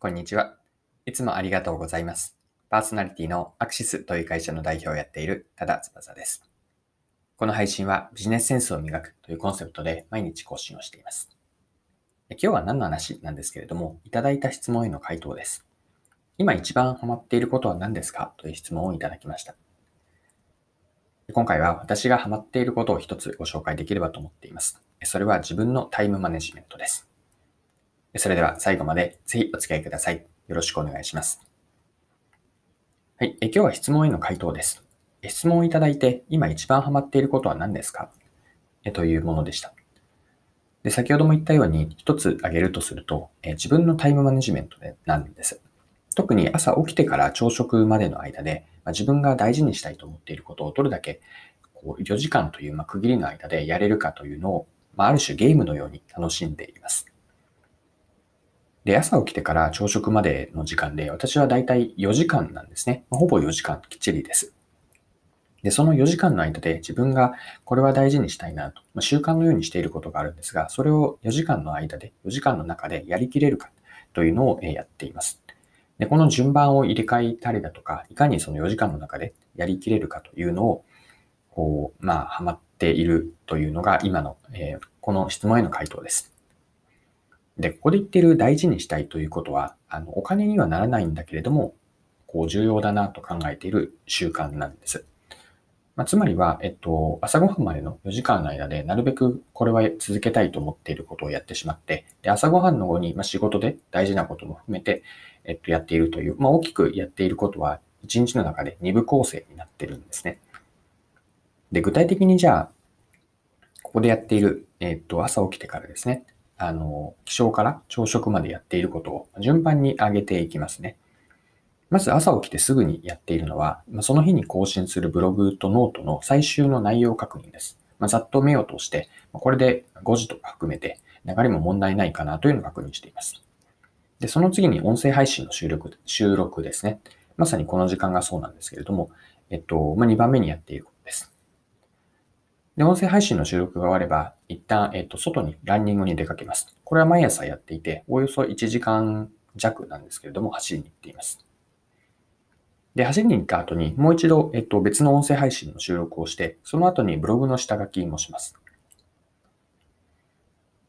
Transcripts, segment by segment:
こんにちは。いつもありがとうございます。パーソナリティのアクシスという会社の代表をやっている多田翼です。この配信はビジネスセンスを磨くというコンセプトで毎日更新をしています。今日は何の話なんですけれども、いただいた質問への回答です。今一番ハマっていることは何ですか？という質問をいただきました。今回は私がハマっていることを一つご紹介できればと思っています。それは自分のタイムマネジメントです。それでは最後までぜひお付き合いください。よろしくお願いします。はい。え今日は質問への回答です。質問をいただいて、今一番ハマっていることは何ですか？えというものでした。で先ほども言ったように、一つ挙げるとすると、え自分のタイムマネジメントでなんです。特に朝起きてから朝食までの間で、まあ、自分が大事にしたいと思っていることをどれだけこう4時間というま区切りの間でやれるかというのを、まあ、ある種ゲームのように楽しんでいます。で、朝起きてから朝食までの時間で、私はだいたい4時間なんですね。ほぼ4時間きっちりです。で、その4時間の間で自分がこれは大事にしたいなと、まあ、習慣のようにしていることがあるんですが、それを4時間の間で、4時間の中でやりきれるかというのをやっています。で、この順番を入れ替えたりだとか、いかにその4時間の中でやりきれるかというのを、こう、まあ、ハマっているというのが今の、えー、この質問への回答です。で、ここで言ってる大事にしたいということは、あの、お金にはならないんだけれども、こう、重要だなと考えている習慣なんです。まあ、つまりは、えっと、朝ごはんまでの4時間の間で、なるべくこれは続けたいと思っていることをやってしまって、で、朝ごはんの後に、まあ、仕事で大事なことも含めて、えっと、やっているという、まあ、大きくやっていることは、1日の中で2部構成になってるんですね。で、具体的にじゃあ、ここでやっている、えっと、朝起きてからですね、あの、起床から朝食までやっていることを順番に上げていきますね。まず朝起きてすぐにやっているのは、その日に更新するブログとノートの最終の内容確認です。まあ、ざっと目を通して、これで5時とか含めて流れも問題ないかなというのを確認しています。で、その次に音声配信の収録収録ですね。まさにこの時間がそうなんですけれども、えっと、まあ、2番目にやっているで。音声配信の収録が終われば、一旦、えっ、と、外にランニングに出かけます。これは毎朝やっていて、およそ1時間弱なんですけれども、走りに行っています。で、走りに行った後に、もう一度、えっと、別の音声配信の収録をして、その後にブログの下書きもします。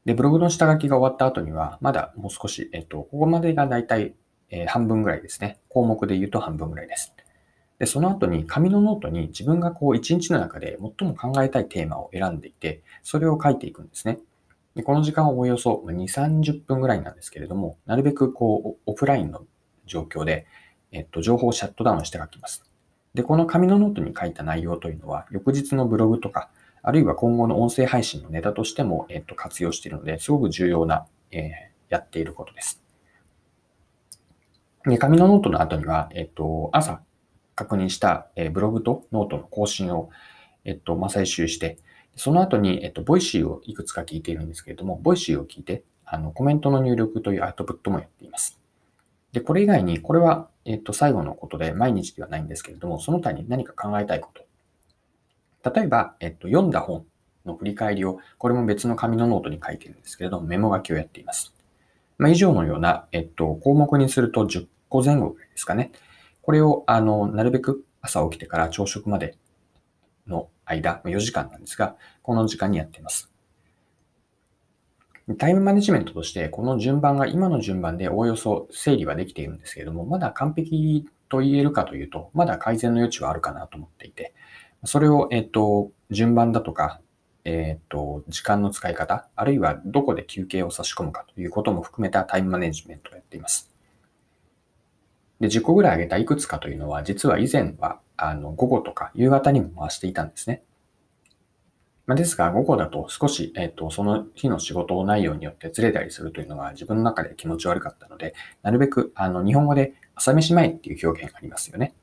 で、ブログの下書きが終わった後には、まだもう少し、えっと、ここまでがだいたい、えー、半分ぐらいですね。項目で言うと半分ぐらいです。で、その後に紙のノートに自分がこう一日の中で最も考えたいテーマを選んでいて、それを書いていくんですね。でこの時間はおよそ2、30分ぐらいなんですけれども、なるべくこうオフラインの状況で、えっと、情報をシャットダウンして書きます。で、この紙のノートに書いた内容というのは、翌日のブログとか、あるいは今後の音声配信のネタとしても、えっと、活用しているので、すごく重要な、えー、やっていることです。で紙のノートの後には、えっと、朝確認した、えブログとノートの更新を、えっと、まあ、最終して、その後に、えっと、ボイシーをいくつか聞いているんですけれども、ボイシーを聞いて、あの、コメントの入力というアウトプットもやっています。で、これ以外に、これは、えっと、最後のことで、毎日ではないんですけれども、その他に何か考えたいこと。例えば、えっと、読んだ本の振り返りを、これも別の紙のノートに書いているんですけれども、メモ書きをやっています。まあ、以上のような、えっと、項目にすると10個前後ぐらいですかね。これを、あの、なるべく朝起きてから朝食までの間、4時間なんですが、この時間にやっています。タイムマネジメントとして、この順番が今の順番でおおよそ整理はできているんですけれども、まだ完璧と言えるかというと、まだ改善の余地はあるかなと思っていて、それを、えっと、順番だとか、えっと、時間の使い方、あるいはどこで休憩を差し込むかということも含めたタイムマネジメントをやっています。で、10個ぐらい上げたいくつかというのは、実は以前は、あの、午後とか夕方にも回していたんですね。まあ、ですが、午後だと少し、えっ、と、その日の仕事内容によってずれたりするというのが自分の中で気持ち悪かったので、なるべく、あの、日本語で朝飯前っていう表現がありますよね。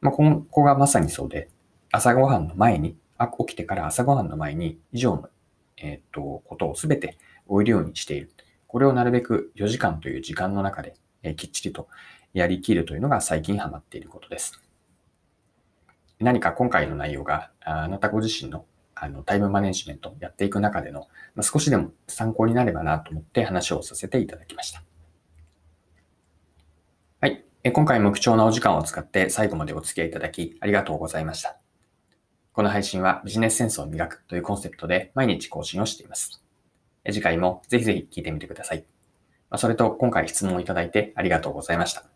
まあ、ここがまさにそうで、朝ごはんの前に、あ起きてから朝ごはんの前に以上の、えっ、と、ことをすべて終えるようにしている。これをなるべく4時間という時間の中で、えー、きっちりとやりきるというのが最近ハマっていることです。何か今回の内容があなたご自身のあのタイムマネジメントをやっていく中での、まあ、少しでも参考になればなと思って話をさせていただきました。はい。今回も貴重なお時間を使って最後までお付き合いいただきありがとうございました。この配信はビジネスセンスを磨くというコンセプトで毎日更新をしています。次回もぜひぜひ聞いてみてください。それと今回質問をいただいてありがとうございました。